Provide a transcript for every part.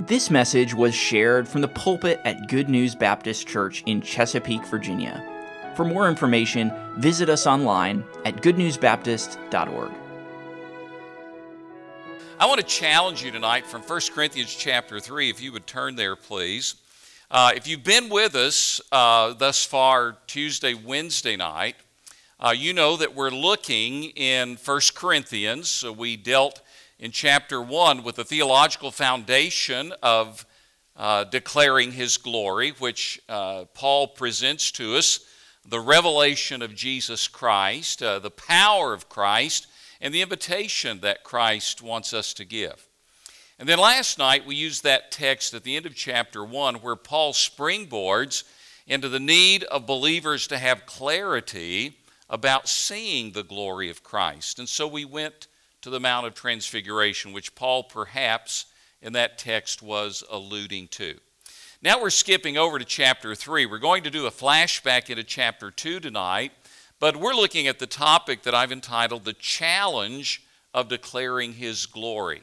This message was shared from the pulpit at Good News Baptist Church in Chesapeake, Virginia. For more information, visit us online at goodnewsbaptist.org. I want to challenge you tonight from 1 Corinthians chapter 3, if you would turn there, please. Uh, if you've been with us uh, thus far, Tuesday, Wednesday night, uh, you know that we're looking in 1 Corinthians. So we dealt in chapter 1 with the theological foundation of uh, declaring his glory, which uh, Paul presents to us the revelation of Jesus Christ, uh, the power of Christ, and the invitation that Christ wants us to give. And then last night we used that text at the end of chapter 1 where Paul springboards into the need of believers to have clarity about seeing the glory of Christ. And so we went to the Mount of Transfiguration, which Paul perhaps in that text was alluding to. Now we're skipping over to chapter 3. We're going to do a flashback into chapter 2 tonight, but we're looking at the topic that I've entitled The Challenge of Declaring His Glory.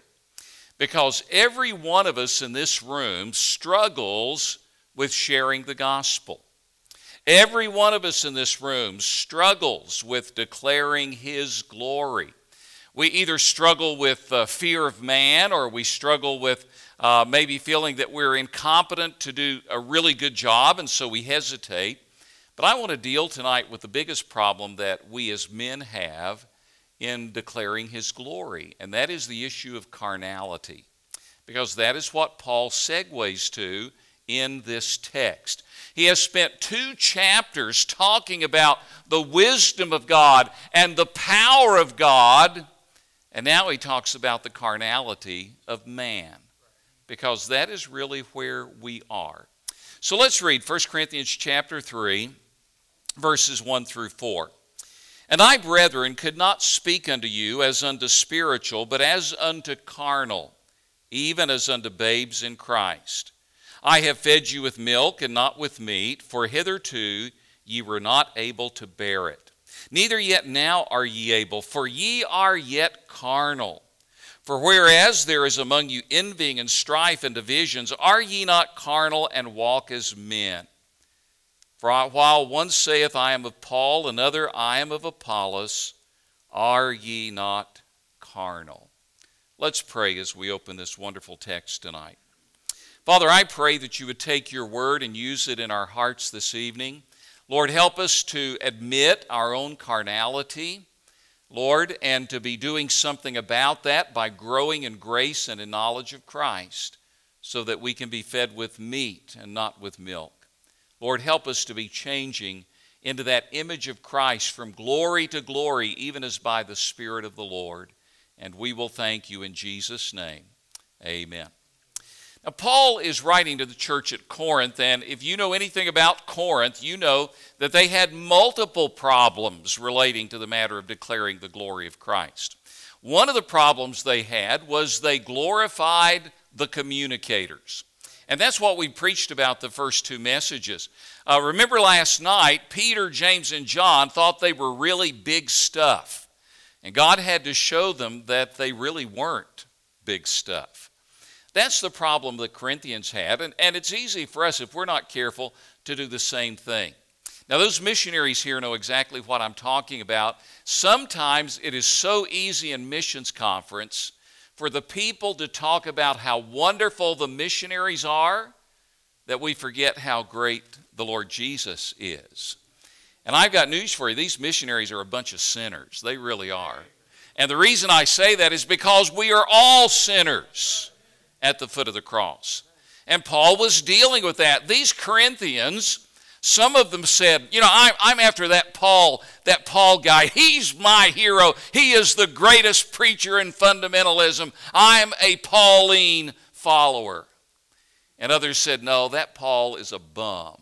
Because every one of us in this room struggles with sharing the gospel. Every one of us in this room struggles with declaring His glory we either struggle with uh, fear of man or we struggle with uh, maybe feeling that we're incompetent to do a really good job and so we hesitate. But I want to deal tonight with the biggest problem that we as men have in declaring his glory, and that is the issue of carnality. Because that is what Paul segues to in this text. He has spent two chapters talking about the wisdom of God and the power of God and now he talks about the carnality of man, because that is really where we are. So let's read 1 Corinthians chapter 3, verses 1 through 4. And I, brethren, could not speak unto you as unto spiritual, but as unto carnal, even as unto babes in Christ. I have fed you with milk and not with meat, for hitherto ye were not able to bear it. Neither yet now are ye able, for ye are yet carnal. For whereas there is among you envying and strife and divisions, are ye not carnal and walk as men? For while one saith, I am of Paul, another, I am of Apollos, are ye not carnal? Let's pray as we open this wonderful text tonight. Father, I pray that you would take your word and use it in our hearts this evening. Lord, help us to admit our own carnality, Lord, and to be doing something about that by growing in grace and in knowledge of Christ so that we can be fed with meat and not with milk. Lord, help us to be changing into that image of Christ from glory to glory, even as by the Spirit of the Lord. And we will thank you in Jesus' name. Amen. Now, Paul is writing to the church at Corinth, and if you know anything about Corinth, you know that they had multiple problems relating to the matter of declaring the glory of Christ. One of the problems they had was they glorified the communicators. And that's what we preached about the first two messages. Uh, remember last night, Peter, James, and John thought they were really big stuff. And God had to show them that they really weren't big stuff. That's the problem that Corinthians had, and, and it's easy for us, if we're not careful, to do the same thing. Now, those missionaries here know exactly what I'm talking about. Sometimes it is so easy in missions conference for the people to talk about how wonderful the missionaries are that we forget how great the Lord Jesus is. And I've got news for you these missionaries are a bunch of sinners. They really are. And the reason I say that is because we are all sinners at the foot of the cross. And Paul was dealing with that. These Corinthians, some of them said, you know, I, am after that Paul, that Paul guy. He's my hero. He is the greatest preacher in fundamentalism. I'm a Pauline follower. And others said, no, that Paul is a bum.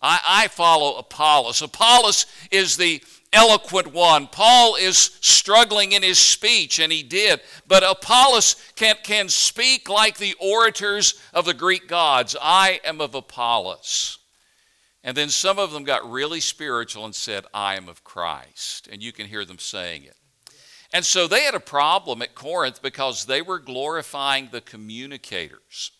I, I follow Apollos. Apollos is the eloquent one. Paul is struggling in his speech, and he did. But Apollos can, can speak like the orators of the Greek gods. I am of Apollos. And then some of them got really spiritual and said, I am of Christ. And you can hear them saying it. And so they had a problem at Corinth because they were glorifying the communicators.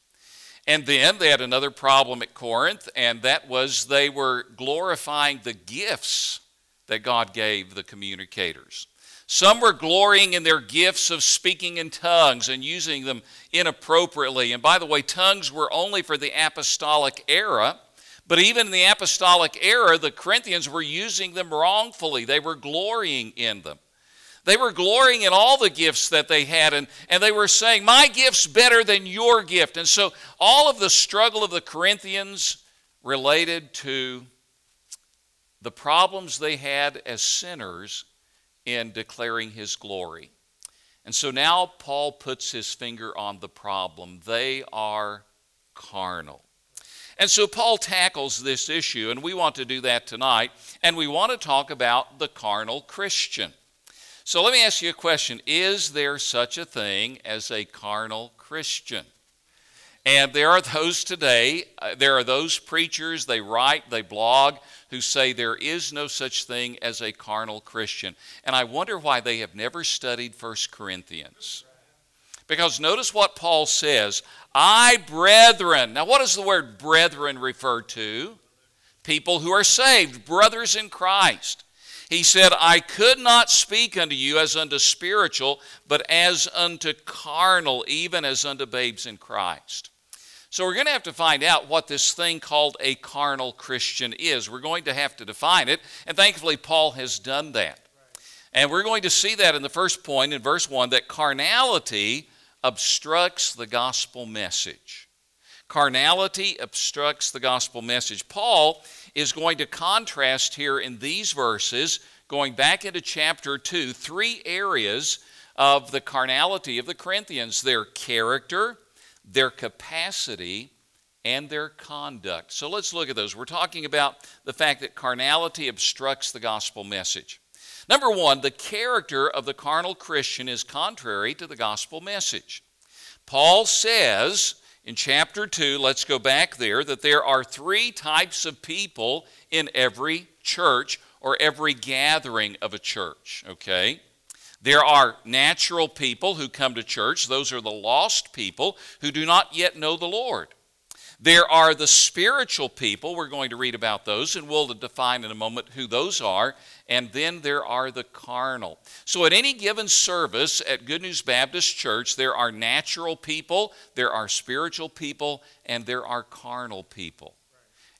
And then they had another problem at Corinth, and that was they were glorifying the gifts that God gave the communicators. Some were glorying in their gifts of speaking in tongues and using them inappropriately. And by the way, tongues were only for the apostolic era. But even in the apostolic era, the Corinthians were using them wrongfully. They were glorying in them. They were glorying in all the gifts that they had, and, and they were saying, My gift's better than your gift. And so all of the struggle of the Corinthians related to the problems they had as sinners in declaring his glory. And so now Paul puts his finger on the problem. They are carnal. And so Paul tackles this issue, and we want to do that tonight, and we want to talk about the carnal Christian. So let me ask you a question Is there such a thing as a carnal Christian? And there are those today, uh, there are those preachers, they write, they blog, who say there is no such thing as a carnal Christian. And I wonder why they have never studied 1 Corinthians. Because notice what Paul says I, brethren. Now, what does the word brethren refer to? People who are saved, brothers in Christ. He said, I could not speak unto you as unto spiritual, but as unto carnal, even as unto babes in Christ. So we're going to have to find out what this thing called a carnal Christian is. We're going to have to define it, and thankfully, Paul has done that. And we're going to see that in the first point in verse 1 that carnality obstructs the gospel message. Carnality obstructs the gospel message. Paul is going to contrast here in these verses, going back into chapter 2, three areas of the carnality of the Corinthians their character, their capacity, and their conduct. So let's look at those. We're talking about the fact that carnality obstructs the gospel message. Number one, the character of the carnal Christian is contrary to the gospel message. Paul says in chapter 2, let's go back there, that there are three types of people in every church or every gathering of a church, okay? There are natural people who come to church, those are the lost people who do not yet know the Lord. There are the spiritual people, we're going to read about those, and we'll define in a moment who those are. And then there are the carnal. So at any given service at Good News Baptist Church, there are natural people, there are spiritual people, and there are carnal people.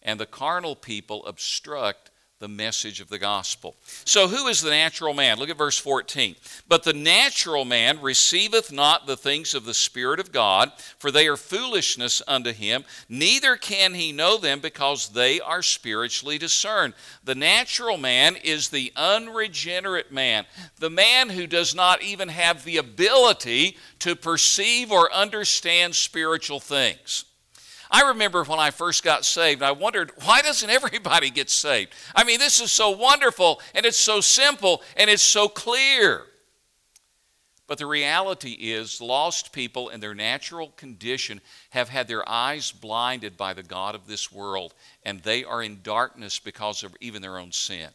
And the carnal people obstruct the message of the gospel. So, who is the natural man? Look at verse 14. But the natural man receiveth not the things of the Spirit of God, for they are foolishness unto him, neither can he know them because they are spiritually discerned. The natural man is the unregenerate man, the man who does not even have the ability to perceive or understand spiritual things. I remember when I first got saved, I wondered, why doesn't everybody get saved? I mean, this is so wonderful, and it's so simple, and it's so clear. But the reality is, lost people in their natural condition have had their eyes blinded by the God of this world, and they are in darkness because of even their own sin.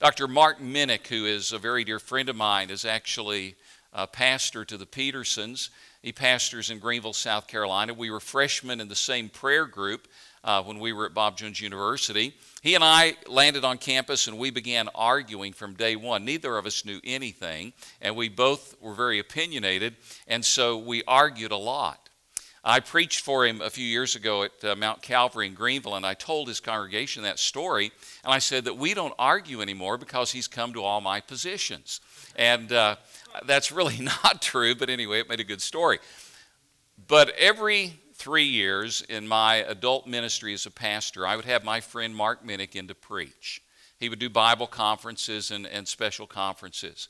Dr. Mark Minnick, who is a very dear friend of mine, is actually a pastor to the Petersons. He pastors in Greenville, South Carolina. We were freshmen in the same prayer group uh, when we were at Bob Jones University. He and I landed on campus and we began arguing from day one. Neither of us knew anything, and we both were very opinionated, and so we argued a lot. I preached for him a few years ago at uh, Mount Calvary in Greenville, and I told his congregation that story. And I said that we don't argue anymore because he's come to all my positions. And uh, that's really not true, but anyway, it made a good story. But every three years in my adult ministry as a pastor, I would have my friend Mark Minnick in to preach. He would do Bible conferences and, and special conferences.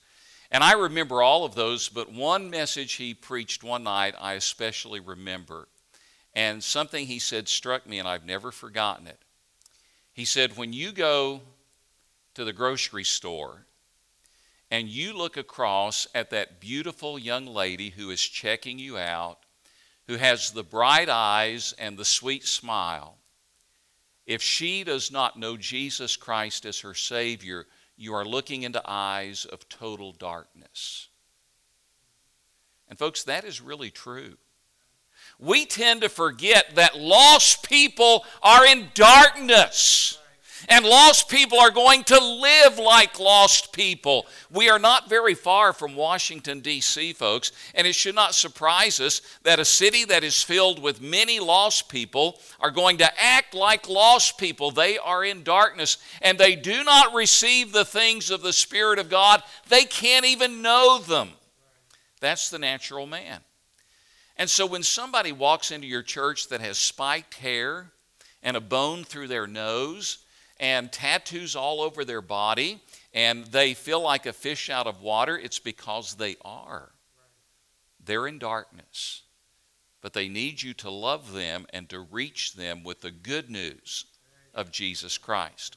And I remember all of those, but one message he preached one night I especially remember. And something he said struck me, and I've never forgotten it. He said, When you go to the grocery store and you look across at that beautiful young lady who is checking you out, who has the bright eyes and the sweet smile, if she does not know Jesus Christ as her Savior, you are looking into eyes of total darkness. And, folks, that is really true. we tend to forget that lost people are in darkness. And lost people are going to live like lost people. We are not very far from Washington, D.C., folks, and it should not surprise us that a city that is filled with many lost people are going to act like lost people. They are in darkness and they do not receive the things of the Spirit of God, they can't even know them. That's the natural man. And so when somebody walks into your church that has spiked hair and a bone through their nose, and tattoos all over their body and they feel like a fish out of water, it's because they are. They're in darkness. But they need you to love them and to reach them with the good news of Jesus Christ.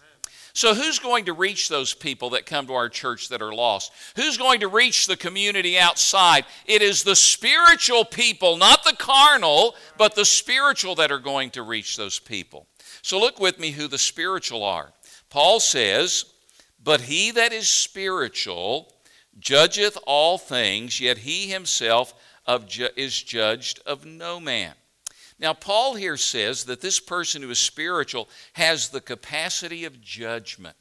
So, who's going to reach those people that come to our church that are lost? Who's going to reach the community outside? It is the spiritual people, not the carnal, but the spiritual that are going to reach those people. So look with me who the spiritual are. Paul says, But he that is spiritual judgeth all things, yet he himself ju- is judged of no man. Now, Paul here says that this person who is spiritual has the capacity of judgment.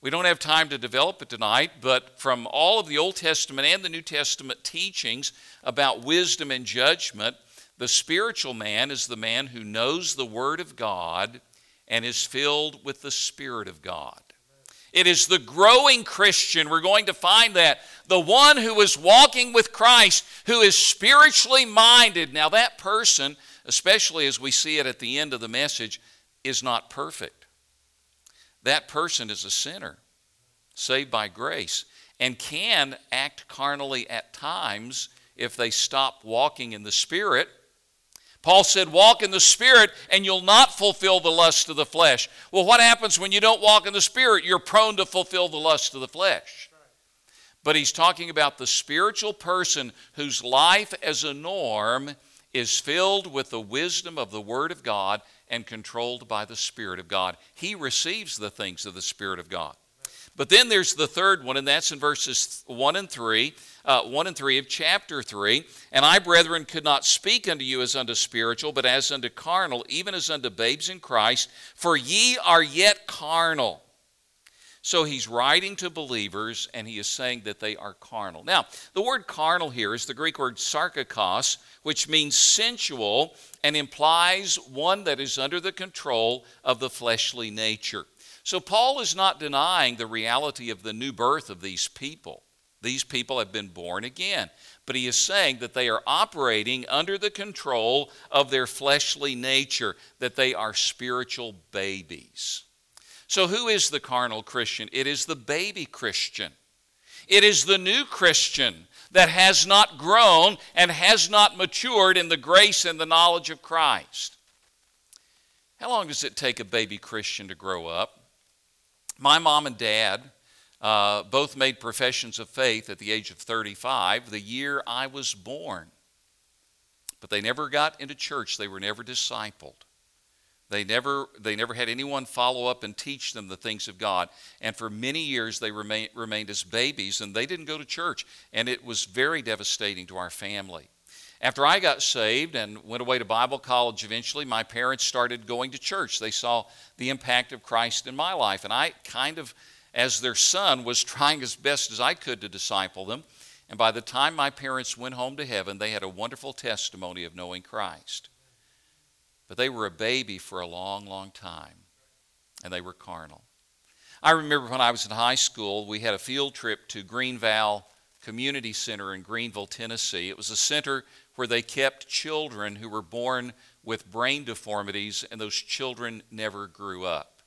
We don't have time to develop it tonight, but from all of the Old Testament and the New Testament teachings about wisdom and judgment, the spiritual man is the man who knows the Word of God and is filled with the Spirit of God. It is the growing Christian, we're going to find that, the one who is walking with Christ, who is spiritually minded. Now, that person, especially as we see it at the end of the message, is not perfect. That person is a sinner, saved by grace, and can act carnally at times if they stop walking in the Spirit Paul said, Walk in the Spirit, and you'll not fulfill the lust of the flesh. Well, what happens when you don't walk in the Spirit? You're prone to fulfill the lust of the flesh. But he's talking about the spiritual person whose life as a norm is filled with the wisdom of the Word of God and controlled by the Spirit of God. He receives the things of the Spirit of God. But then there's the third one, and that's in verses 1 and 3 uh, 1 and 3 of chapter 3. And I, brethren, could not speak unto you as unto spiritual, but as unto carnal, even as unto babes in Christ, for ye are yet carnal. So he's writing to believers and he is saying that they are carnal. Now, the word carnal here is the Greek word sarkikos, which means sensual and implies one that is under the control of the fleshly nature. So Paul is not denying the reality of the new birth of these people. These people have been born again. But he is saying that they are operating under the control of their fleshly nature, that they are spiritual babies. So, who is the carnal Christian? It is the baby Christian. It is the new Christian that has not grown and has not matured in the grace and the knowledge of Christ. How long does it take a baby Christian to grow up? My mom and dad uh, both made professions of faith at the age of 35, the year I was born. But they never got into church, they were never discipled. They never, they never had anyone follow up and teach them the things of God. And for many years, they remain, remained as babies and they didn't go to church. And it was very devastating to our family. After I got saved and went away to Bible college eventually, my parents started going to church. They saw the impact of Christ in my life. And I kind of as their son, was trying as best as I could to disciple them. And by the time my parents went home to heaven, they had a wonderful testimony of knowing Christ. But they were a baby for a long, long time, and they were carnal. I remember when I was in high school, we had a field trip to Greene Valley Community Center in Greeneville, Tennessee. It was a center where they kept children who were born with brain deformities, and those children never grew up.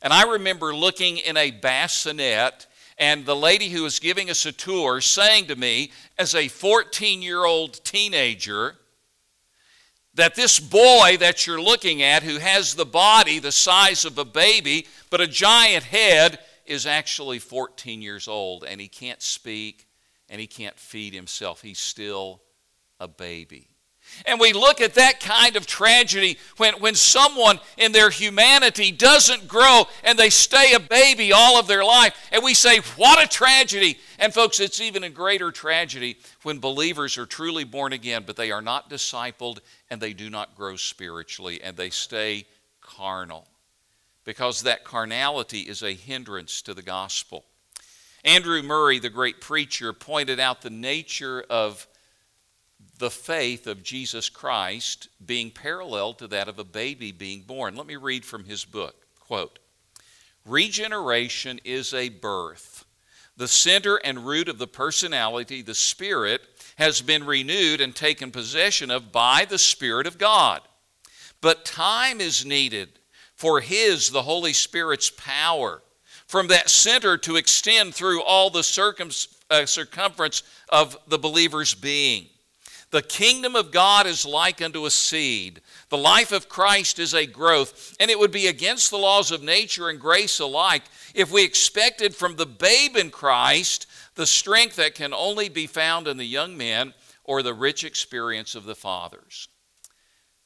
And I remember looking in a bassinet and the lady who was giving us a tour saying to me, as a 14 year old teenager, that this boy that you're looking at, who has the body the size of a baby, but a giant head, is actually 14 years old and he can't speak and he can't feed himself. He's still a baby. And we look at that kind of tragedy when, when someone in their humanity doesn't grow and they stay a baby all of their life. And we say, What a tragedy! And folks, it's even a greater tragedy when believers are truly born again, but they are not discipled and they do not grow spiritually and they stay carnal. Because that carnality is a hindrance to the gospel. Andrew Murray, the great preacher, pointed out the nature of the faith of Jesus Christ being parallel to that of a baby being born. Let me read from his book. Quote, Regeneration is a birth. The center and root of the personality, the Spirit, has been renewed and taken possession of by the Spirit of God. But time is needed for His, the Holy Spirit's power, from that center to extend through all the circum- uh, circumference of the believer's being. The kingdom of God is like unto a seed. The life of Christ is a growth, and it would be against the laws of nature and grace alike if we expected from the babe in Christ the strength that can only be found in the young men or the rich experience of the fathers.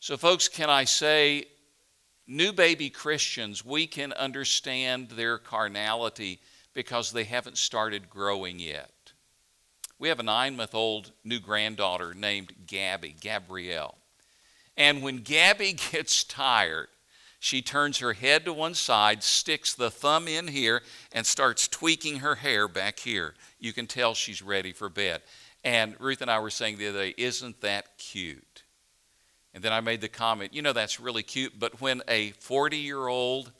So, folks, can I say, new baby Christians, we can understand their carnality because they haven't started growing yet. We have a nine month old new granddaughter named Gabby, Gabrielle. And when Gabby gets tired, she turns her head to one side, sticks the thumb in here, and starts tweaking her hair back here. You can tell she's ready for bed. And Ruth and I were saying the other day, isn't that cute? And then I made the comment, you know, that's really cute, but when a 40 year old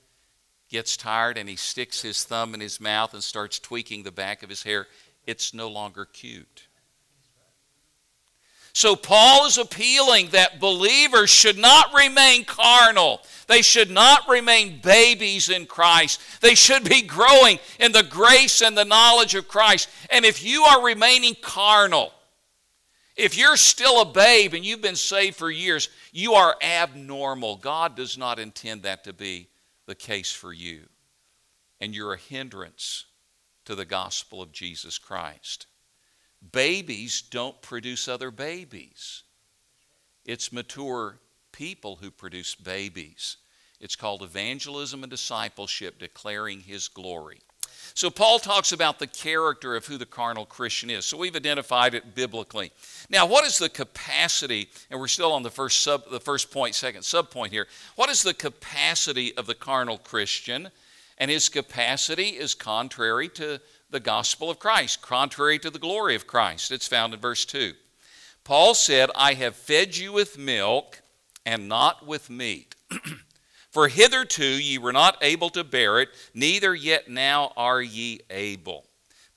gets tired and he sticks his thumb in his mouth and starts tweaking the back of his hair, it's no longer cute. So, Paul is appealing that believers should not remain carnal. They should not remain babies in Christ. They should be growing in the grace and the knowledge of Christ. And if you are remaining carnal, if you're still a babe and you've been saved for years, you are abnormal. God does not intend that to be the case for you. And you're a hindrance to the gospel of Jesus Christ. Babies don't produce other babies, it's mature people who produce babies. It's called evangelism and discipleship, declaring his glory. So, Paul talks about the character of who the carnal Christian is. So, we've identified it biblically. Now, what is the capacity, and we're still on the first, sub, the first point, second subpoint here. What is the capacity of the carnal Christian? And his capacity is contrary to the gospel of Christ, contrary to the glory of Christ. It's found in verse 2. Paul said, I have fed you with milk and not with meat. For hitherto ye were not able to bear it, neither yet now are ye able.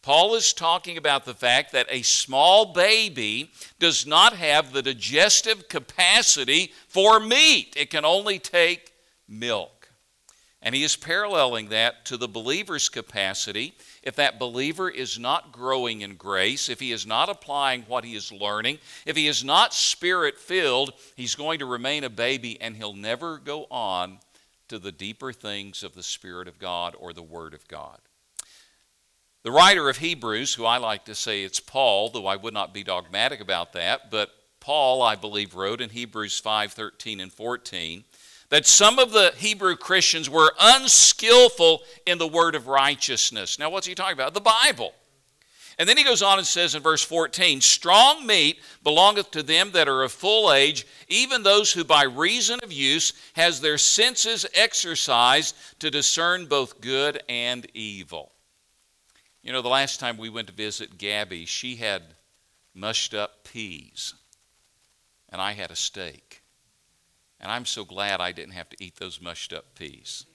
Paul is talking about the fact that a small baby does not have the digestive capacity for meat, it can only take milk. And he is paralleling that to the believer's capacity. If that believer is not growing in grace, if he is not applying what he is learning, if he is not spirit filled, he's going to remain a baby and he'll never go on to the deeper things of the Spirit of God or the Word of God. The writer of Hebrews, who I like to say it's Paul, though I would not be dogmatic about that, but Paul, I believe, wrote in Hebrews 5 13 and 14 that some of the Hebrew Christians were unskillful in the word of righteousness. Now, what's he talking about? The Bible. And then he goes on and says in verse 14 Strong meat belongeth to them that are of full age, even those who by reason of use has their senses exercised to discern both good and evil. You know, the last time we went to visit Gabby, she had mushed up peas, and I had a steak. And I'm so glad I didn't have to eat those mushed up peas.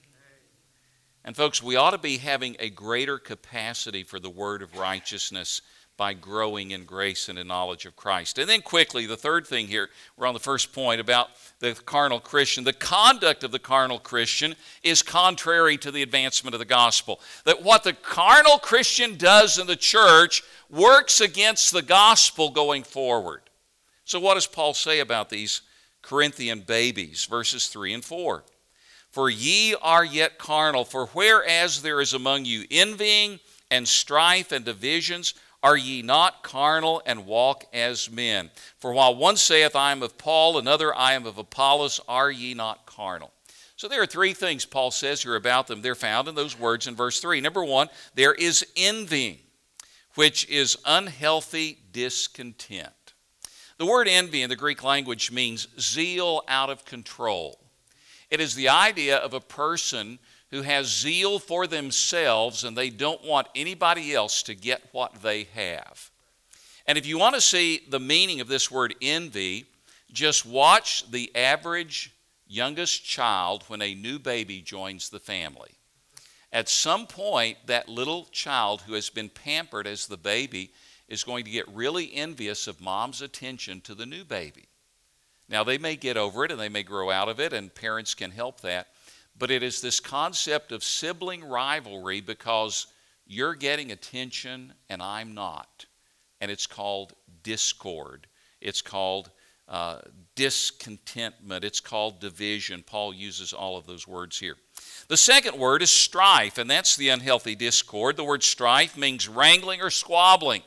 And, folks, we ought to be having a greater capacity for the word of righteousness by growing in grace and in knowledge of Christ. And then, quickly, the third thing here, we're on the first point about the carnal Christian. The conduct of the carnal Christian is contrary to the advancement of the gospel. That what the carnal Christian does in the church works against the gospel going forward. So, what does Paul say about these Corinthian babies, verses 3 and 4. For ye are yet carnal, for whereas there is among you envying and strife and divisions, Are ye not carnal and walk as men? For while one saith, I am of Paul, another, I am of Apollos, are ye not carnal? So there are three things Paul says here about them. They're found in those words in verse 3. Number one, there is envying, which is unhealthy discontent. The word envy in the Greek language means zeal out of control. It is the idea of a person who has zeal for themselves and they don't want anybody else to get what they have. And if you want to see the meaning of this word envy, just watch the average youngest child when a new baby joins the family. At some point, that little child who has been pampered as the baby is going to get really envious of mom's attention to the new baby. Now, they may get over it and they may grow out of it, and parents can help that. But it is this concept of sibling rivalry because you're getting attention and I'm not. And it's called discord. It's called uh, discontentment. It's called division. Paul uses all of those words here. The second word is strife, and that's the unhealthy discord. The word strife means wrangling or squabbling.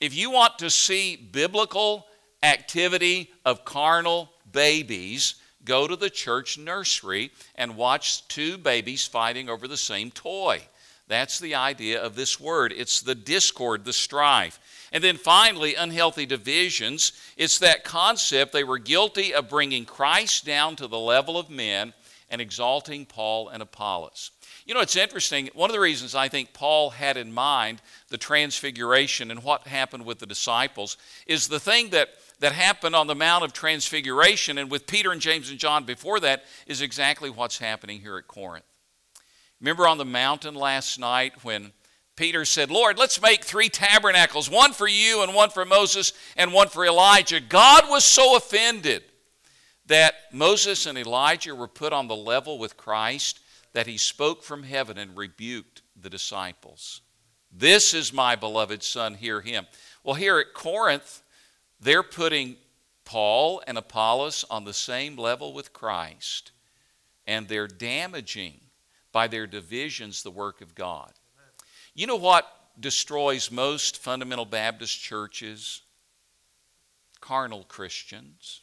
If you want to see biblical activity of carnal babies, go to the church nursery and watch two babies fighting over the same toy. That's the idea of this word. It's the discord, the strife. And then finally, unhealthy divisions. It's that concept they were guilty of bringing Christ down to the level of men and exalting Paul and Apollos. You know, it's interesting. One of the reasons I think Paul had in mind the transfiguration and what happened with the disciples is the thing that that happened on the Mount of Transfiguration and with Peter and James and John before that is exactly what's happening here at Corinth. Remember on the mountain last night when Peter said, Lord, let's make three tabernacles, one for you and one for Moses and one for Elijah. God was so offended that Moses and Elijah were put on the level with Christ that he spoke from heaven and rebuked the disciples. This is my beloved Son, hear him. Well, here at Corinth, they're putting Paul and Apollos on the same level with Christ, and they're damaging by their divisions the work of God. You know what destroys most fundamental Baptist churches? Carnal Christians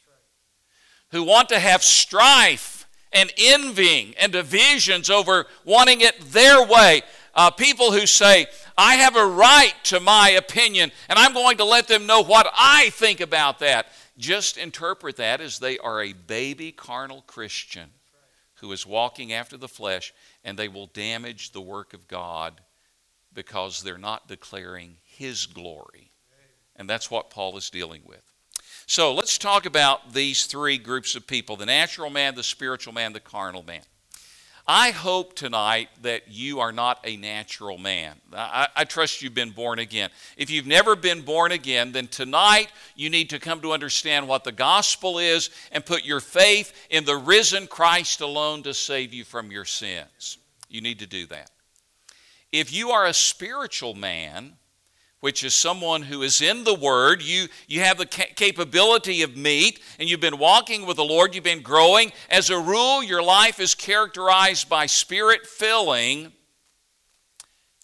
who want to have strife and envying and divisions over wanting it their way. Uh, people who say, I have a right to my opinion, and I'm going to let them know what I think about that. Just interpret that as they are a baby carnal Christian who is walking after the flesh, and they will damage the work of God because they're not declaring His glory. And that's what Paul is dealing with. So let's talk about these three groups of people the natural man, the spiritual man, the carnal man. I hope tonight that you are not a natural man. I, I, trust you've been born again. If you've never been born again, then tonight you need to come to understand what the gospel is and put your faith in the risen Christ alone to save you from your sins. You need to do that. If you are a spiritual man, which is someone who is in the Word. You, you have the ca- capability of meat, and you've been walking with the Lord. You've been growing. As a rule, your life is characterized by spirit filling.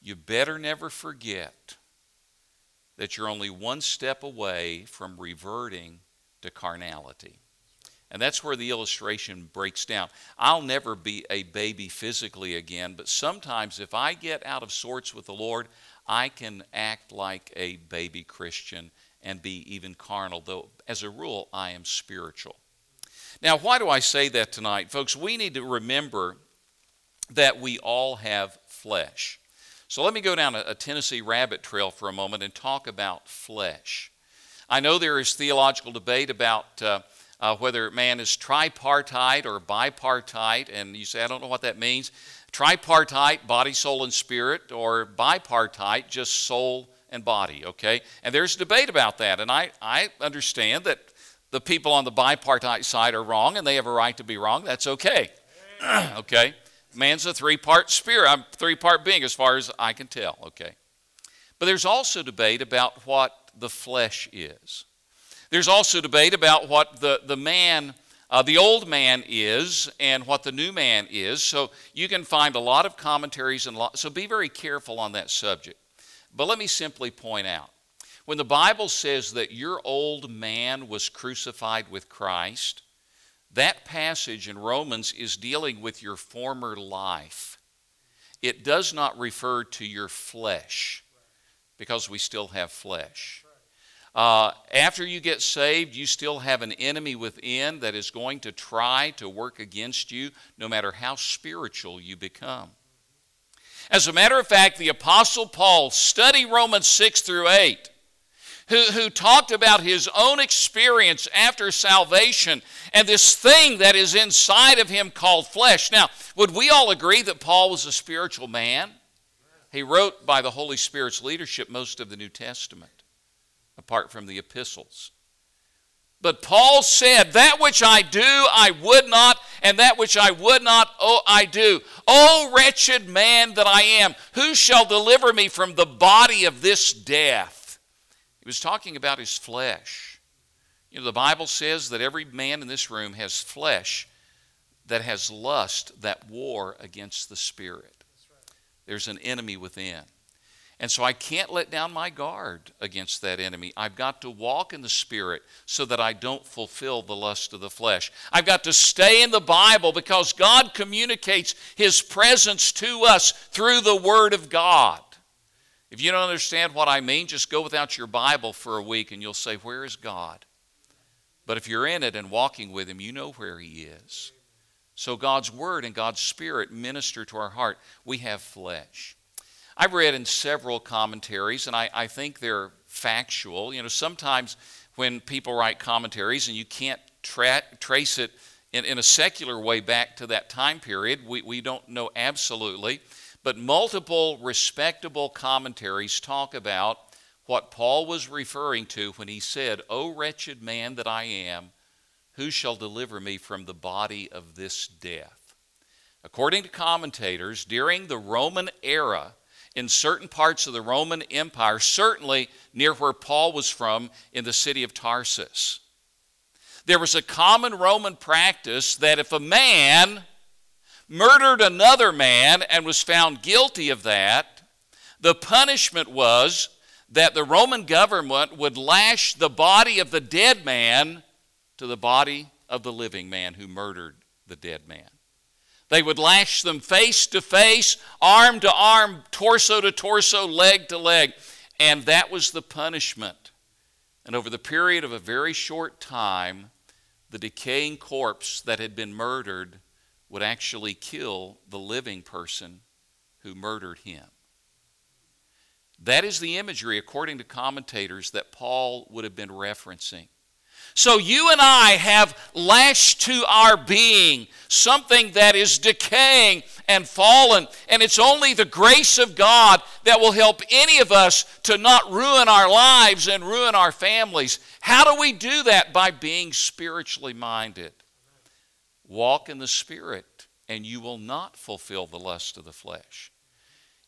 You better never forget that you're only one step away from reverting to carnality. And that's where the illustration breaks down. I'll never be a baby physically again, but sometimes if I get out of sorts with the Lord, I can act like a baby Christian and be even carnal, though as a rule, I am spiritual. Now, why do I say that tonight? Folks, we need to remember that we all have flesh. So let me go down a, Tennessee rabbit trail for a moment and talk about flesh. I know there is theological debate about uh, uh, whether man is tripartite or bipartite, and you say, I don't know what that means tripartite, body, soul, and spirit, or bipartite, just soul and body, okay? And there's debate about that, and I, I understand that the people on the bipartite side are wrong and they have a right to be wrong. That's okay. okay? Man's a three part spirit, I'm three part being as far as I can tell, okay? But there's also debate about what the flesh is. There's also debate about what the, the man uh, the old man is and what the new man is. So you can find a lot of commentaries and lot, so be very careful on that subject. But let me simply point out when the Bible says that your old man was crucified with Christ, that passage in Romans is dealing with your former life. It does not refer to your flesh because we still have flesh. Uh, after you get saved, you still have an enemy within that is going to try to work against you no matter how spiritual you become. As a matter of fact, the Apostle Paul, study Romans 6 through 8, who, who talked about his own experience after salvation and this thing that is inside of him called flesh. Now, would we all agree that Paul was a spiritual man? He wrote by the Holy Spirit's leadership most of the New Testament, apart from the epistles. But Paul said, That which I do, I would not, and that which I would not, oh, I do. O wretched man that I am, who shall deliver me from the body of this death? He was talking about his flesh. You know, the Bible says that every man in this room has flesh that has lust that war against the spirit. There's an enemy within. And so I can't let down my guard against that enemy. I've got to walk in the Spirit so that I don't fulfill the lust of the flesh. I've got to stay in the Bible because God communicates His presence to us through the Word of God. If you don't understand what I mean, just go without your Bible for a week and you'll say, Where is God? But if you're in it and walking with Him, you know where He is. So God's Word and God's Spirit minister to our heart. We have flesh. I've read in several commentaries, and I, I think they're factual. You know, sometimes when people write commentaries and you can't tra- trace it in, in a secular way back to that time period, we, we don't know absolutely. But multiple respectable commentaries talk about what Paul was referring to when he said, O wretched man that I am, who shall deliver me from the body of this death? According to commentators, during the Roman era, in certain parts of the Roman Empire, certainly near where Paul was from in the city of Tarsus. There was a common Roman practice that if a man murdered another man and was found guilty of that, the punishment was that the Roman government would lash the body of the dead man to the body of the living man who murdered the dead man. They would lash them face to face, arm to arm, torso to torso, leg to leg. And that was the punishment. And over the period of a very short time, the decaying corpse that had been murdered would actually kill the living person who murdered him. That is the imagery, according to commentators, that Paul would have been referencing. So you and I have lashed to our being something that is decaying and fallen. And it's only the grace of God that will help any of us to not ruin our lives and ruin our families. How do we do that? By being spiritually minded. Walk in the Spirit, and you will not fulfill the lust of the flesh.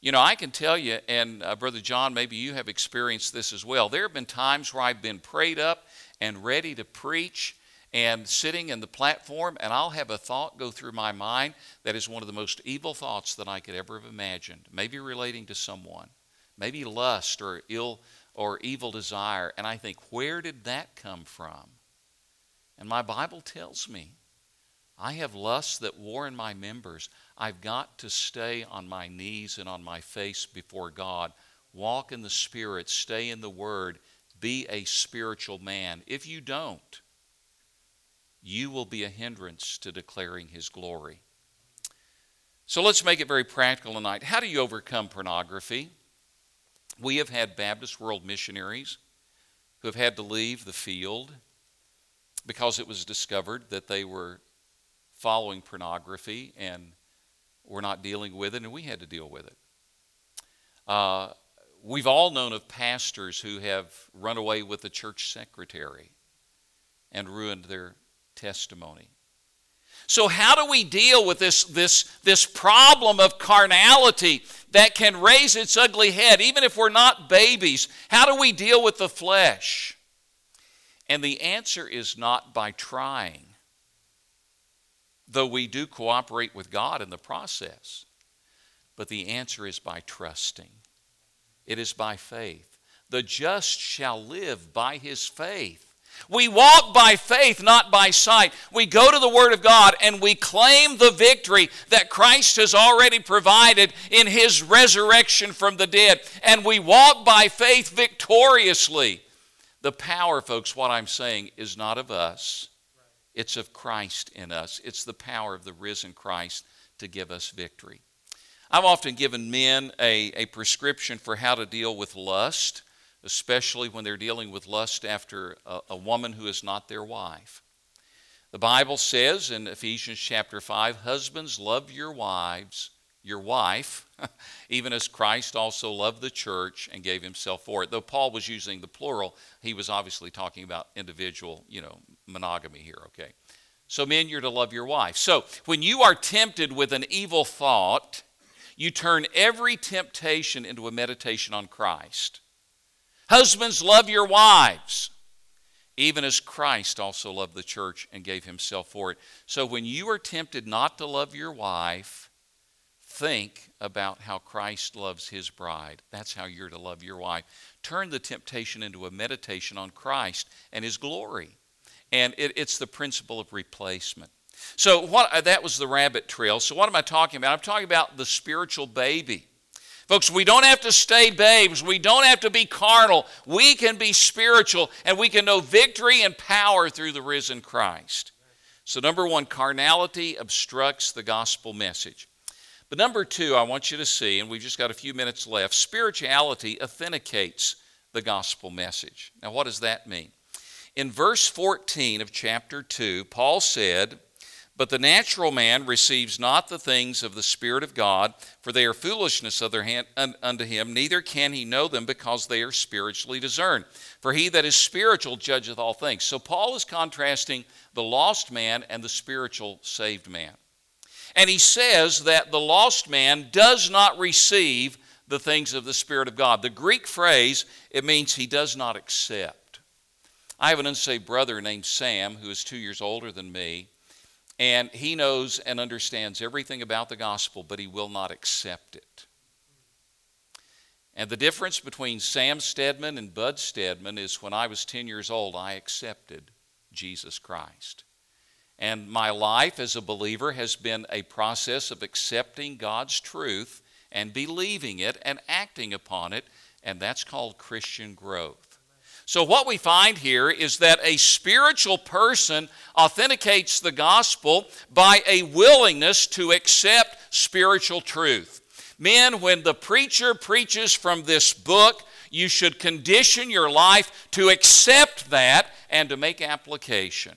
You know, I can tell you, and uh, Brother John, maybe you have experienced this as well. There have been times where I've been prayed up and ready to preach and sitting in the platform, and I'll have a thought go through my mind that is one of the most evil thoughts that I could ever have imagined, maybe relating to someone, maybe lust or ill or evil desire. And I think, where did that come from? And my Bible tells me I have lusts that war in my members. I've got to stay on my knees and on my face before God, walk in the Spirit, stay in the Word, be a spiritual man. If you don't, you will be a hindrance to declaring His glory. So let's make it very practical tonight. How do you overcome pornography? We have had Baptist World missionaries who have had to leave the field because it was discovered that they were following pornography and were not dealing with it, and we had to deal with it. Uh, We've all known of pastors who have run away with the church secretary and ruined their testimony. So, how do we deal with this, this, this problem of carnality that can raise its ugly head, even if we're not babies? How do we deal with the flesh? And the answer is not by trying, though we do cooperate with God in the process, but the answer is by trusting. It is by faith. The just shall live by his faith. We walk by faith, not by sight. We go to the Word of God and we claim the victory that Christ has already provided in His resurrection from the dead. And we walk by faith victoriously. The power, folks, what I'm saying is not of us, it's of Christ in us. It's the power of the risen Christ to give us victory. I've often given men a, a prescription for how to deal with lust especially when they're dealing with lust after a, a woman who is not their wife. The Bible says in Ephesians chapter 5 Husbands, love your wives, your wife, even as Christ also loved the church and gave himself for it. Though Paul was using the plural, he was obviously talking about individual, you know, monogamy here, okay? So, men, you're to love your wife. So, when you are tempted with an evil thought, you turn every temptation into a meditation on Christ. Husbands, love your wives, even as Christ also loved the church and gave himself for it. So when you are tempted not to love your wife, think about how Christ loves his bride. That's how you're to love your wife. Turn the temptation into a meditation on Christ and his glory. And it, it's the principle of replacement. So what uh, that was the rabbit trail. So what am I talking about? I'm talking about the spiritual baby. Folks, we don't have to stay babes. We don't have to be carnal. We can be spiritual and we can know victory and power through the risen Christ. So, number one, carnality obstructs the gospel message. But number two, I want you to see, and we've just got a few minutes left, spirituality authenticates the gospel message. Now, what does that mean? In verse 14 of chapter 2, Paul said, but the natural man receives not the things of the Spirit of God, for they are foolishness unto him, neither can he know them because they are spiritually discerned. For he that is spiritual judgeth all things. So Paul is contrasting the lost man and the spiritual saved man. And he says that the lost man does not receive the things of the Spirit of God. The Greek phrase, it means he does not accept. I have an unsaved brother named Sam who is two years older than me. And he knows and understands everything about the gospel, but he will not accept it. And the difference between Sam Stedman and Bud Stedman is when I was 10 years old, I accepted Jesus Christ. And my life as a believer has been a process of accepting God's truth and believing it and acting upon it, and that's called Christian growth. So, what we find here is that a spiritual person authenticates the gospel by a willingness to accept spiritual truth. Men, when the preacher preaches from this book, you should condition your life to accept that and to make application.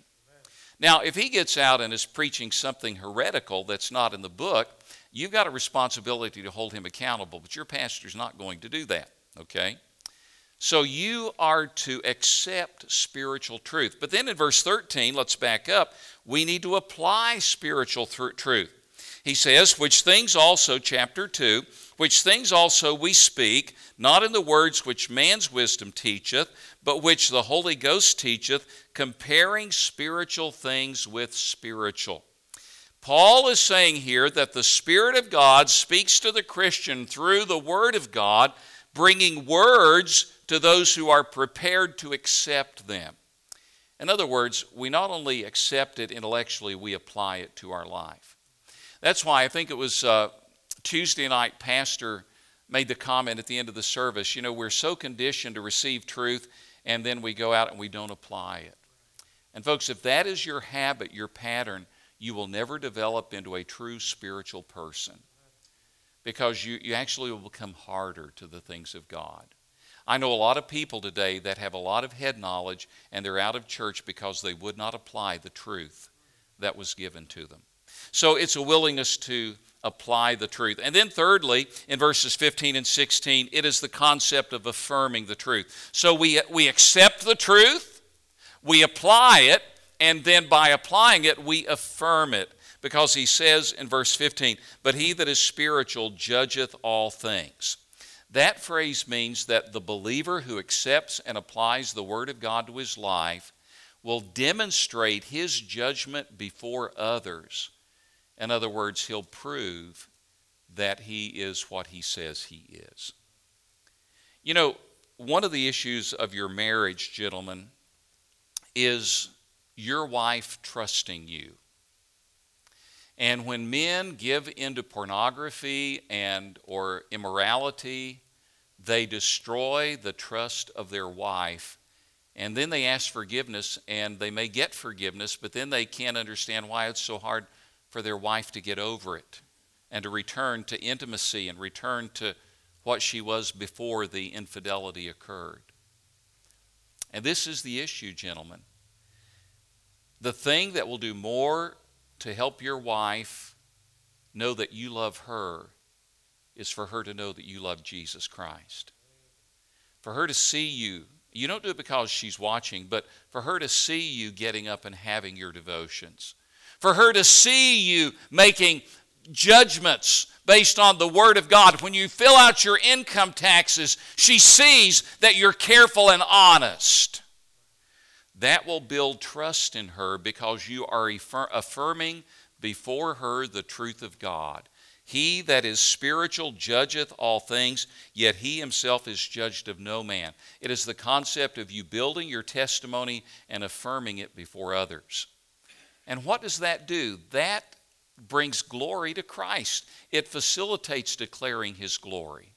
Now, if he gets out and is preaching something heretical that's not in the book, you've got a responsibility to hold him accountable, but your pastor's not going to do that, okay? So you are to accept spiritual truth. But then in verse 13, let's back up, we need to apply spiritual th- truth. He says, Which things also, chapter 2, which things also we speak, not in the words which man's wisdom teacheth, but which the Holy Ghost teacheth, comparing spiritual things with spiritual. Paul is saying here that the Spirit of God speaks to the Christian through the Word of God, bringing words to those who are prepared to accept them. In other words, we not only accept it intellectually, we apply it to our life. That's why I think it was uh, Tuesday night, Pastor made the comment at the end of the service you know, we're so conditioned to receive truth, and then we go out and we don't apply it. And, folks, if that is your habit, your pattern, you will never develop into a true spiritual person because you, you actually will become harder to the things of God. I know a lot of people today that have a lot of head knowledge and they're out of church because they would not apply the truth that was given to them. So it's a willingness to apply the truth. And then, thirdly, in verses 15 and 16, it is the concept of affirming the truth. So we, we accept the truth, we apply it, and then by applying it, we affirm it. Because he says in verse 15, But he that is spiritual judgeth all things. That phrase means that the believer who accepts and applies the Word of God to his life will demonstrate his judgment before others. In other words, he'll prove that he is what he says he is. You know, one of the issues of your marriage, gentlemen, is your wife trusting you. And when men give into pornography and or immorality, they destroy the trust of their wife. And then they ask forgiveness and they may get forgiveness, but then they can't understand why it's so hard for their wife to get over it and to return to intimacy and return to what she was before the infidelity occurred. And this is the issue, gentlemen. The thing that will do more to help your wife know that you love her is for her to know that you love Jesus Christ. For her to see you, you don't do it because she's watching, but for her to see you getting up and having your devotions. For her to see you making judgments based on the Word of God. When you fill out your income taxes, she sees that you're careful and honest. That will build trust in her because you are affirming before her the truth of God. He that is spiritual judgeth all things, yet he himself is judged of no man. It is the concept of you building your testimony and affirming it before others. And what does that do? That brings glory to Christ, it facilitates declaring his glory.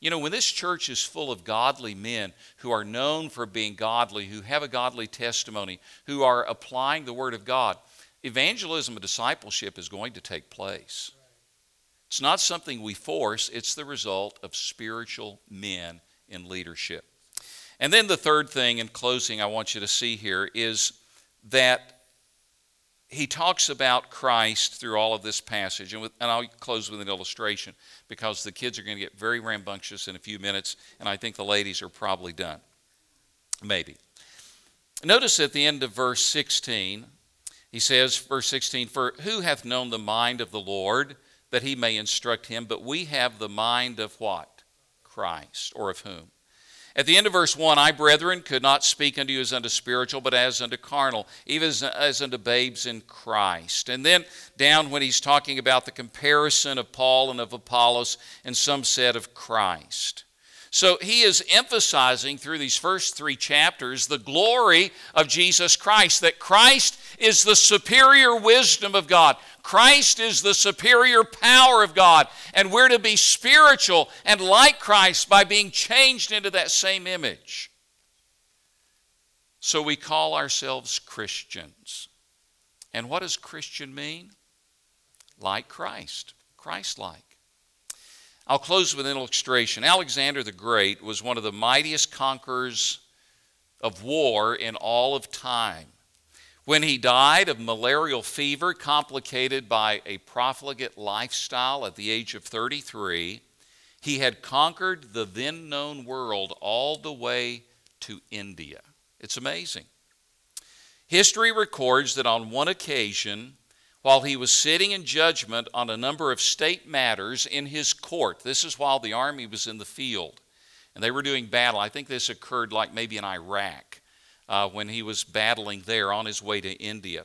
You know, when this church is full of godly men who are known for being godly, who have a godly testimony, who are applying the Word of God, evangelism and discipleship is going to take place. It's not something we force, it's the result of spiritual men in leadership. And then the third thing in closing I want you to see here is that he talks about Christ through all of this passage, and, with, and, I'll close with an illustration because the kids are going to get very rambunctious in a few minutes, and I think the ladies are probably done. Maybe. Notice at the end of verse 16, he says, verse 16, For who hath known the mind of the Lord that he may instruct him? But we have the mind of what? Christ, or of whom? At the end of verse 1, I, brethren, could not speak unto you as unto spiritual, but as unto carnal, even as, as unto babes in Christ. And then down when he's talking about the comparison of Paul and of Apollos, and some said of Christ. So he is emphasizing through these first three chapters the glory of Jesus Christ, that Christ is the superior wisdom of God. Christ is the superior power of God, and we're to be spiritual and like Christ by being changed into that same image. So we call ourselves Christians. And what does Christian mean? Like Christ, Christ like. I'll close with an illustration. Alexander the Great was one of the mightiest conquerors of war in all of time. When he died of malarial fever complicated by a profligate lifestyle at the age of 33, he had conquered the then known world all the way to India. It's amazing. History records that on one occasion, while he was sitting in judgment on a number of state matters in his court, this is while the army was in the field and they were doing battle. I think this occurred like maybe in Iraq uh, when he was battling there on his way to India.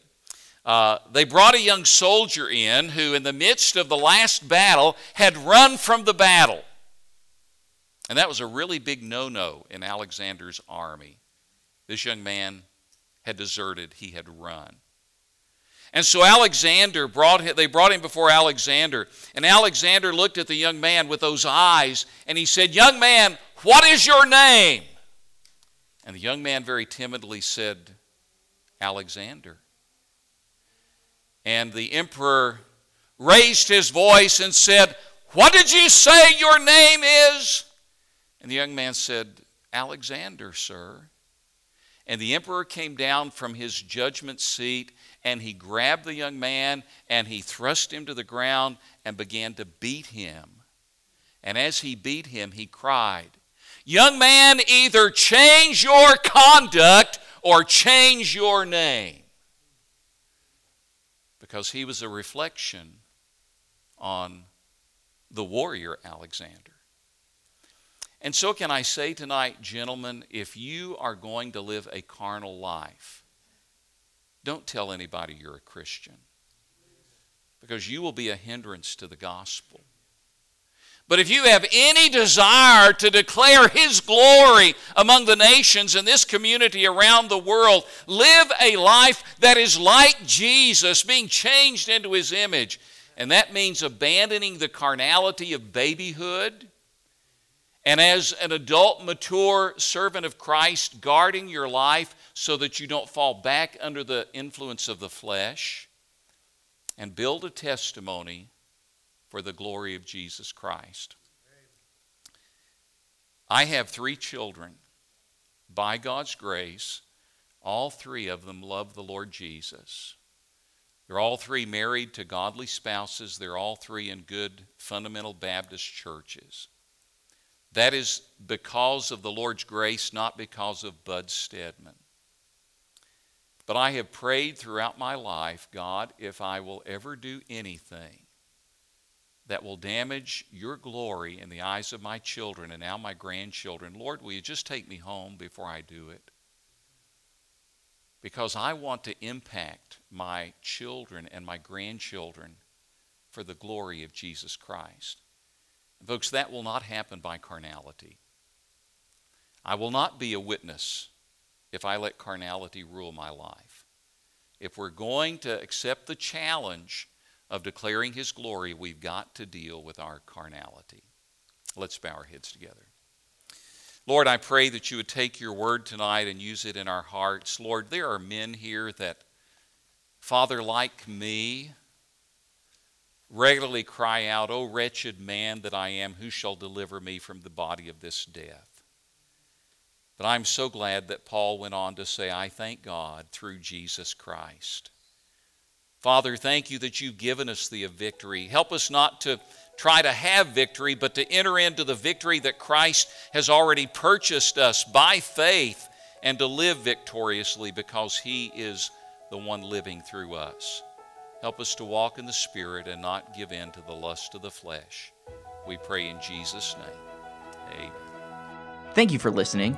Uh, they brought a young soldier in who, in the midst of the last battle, had run from the battle. And that was a really big no no in Alexander's army. This young man had deserted, he had run. And so Alexander brought him, they brought him before Alexander. And Alexander looked at the young man with those eyes and he said, Young man, what is your name? And the young man very timidly said, Alexander. And the emperor raised his voice and said, What did you say your name is? And the young man said, Alexander, sir. And the emperor came down from his judgment seat and he grabbed the young man and he thrust him to the ground and began to beat him. And as he beat him, he cried, Young man, either change your conduct or change your name. Because he was a reflection on the warrior Alexander. And so, can I say tonight, gentlemen, if you are going to live a carnal life, don't tell anybody you're a Christian because you will be a hindrance to the gospel. But if you have any desire to declare His glory among the nations and this community around the world, live a life that is like Jesus, being changed into His image. And that means abandoning the carnality of babyhood. And as an adult, mature servant of Christ, guarding your life so that you don't fall back under the influence of the flesh. And build a testimony for the glory of Jesus Christ. I have three children. By God's grace, all three of them love the Lord Jesus. They're all three married to godly spouses. They're all three in good fundamental Baptist churches. That is because of the Lord's grace, not because of Bud Stedman. But I have prayed throughout my life God, if I will ever do anything that will damage your glory in the eyes of my children and now my grandchildren. Lord, will you just take me home before I do it? Because I want to impact my children and my grandchildren for the glory of Jesus Christ. Folks, that will not happen by carnality. I will not be a witness if I let carnality rule my life. If we're going to accept the challenge of declaring His glory, we've got to deal with our carnality. Let's bow our heads together. Lord, I pray that you would take your word tonight and use it in our hearts. Lord, there are men here that, Father, like me, regularly cry out, O wretched man that I am, who shall deliver me from the body of this death? But I'm so glad that Paul went on to say, I thank God through Jesus Christ. Father, thank you that you've given us the uh, victory. Help us not to try to have victory, but to enter into the victory that Christ has already purchased us by faith and to live victoriously because He is the one living through us. Help us to walk in the Spirit and not give in to the lust of the flesh. We pray in Jesus' name. Amen. Thank you for listening.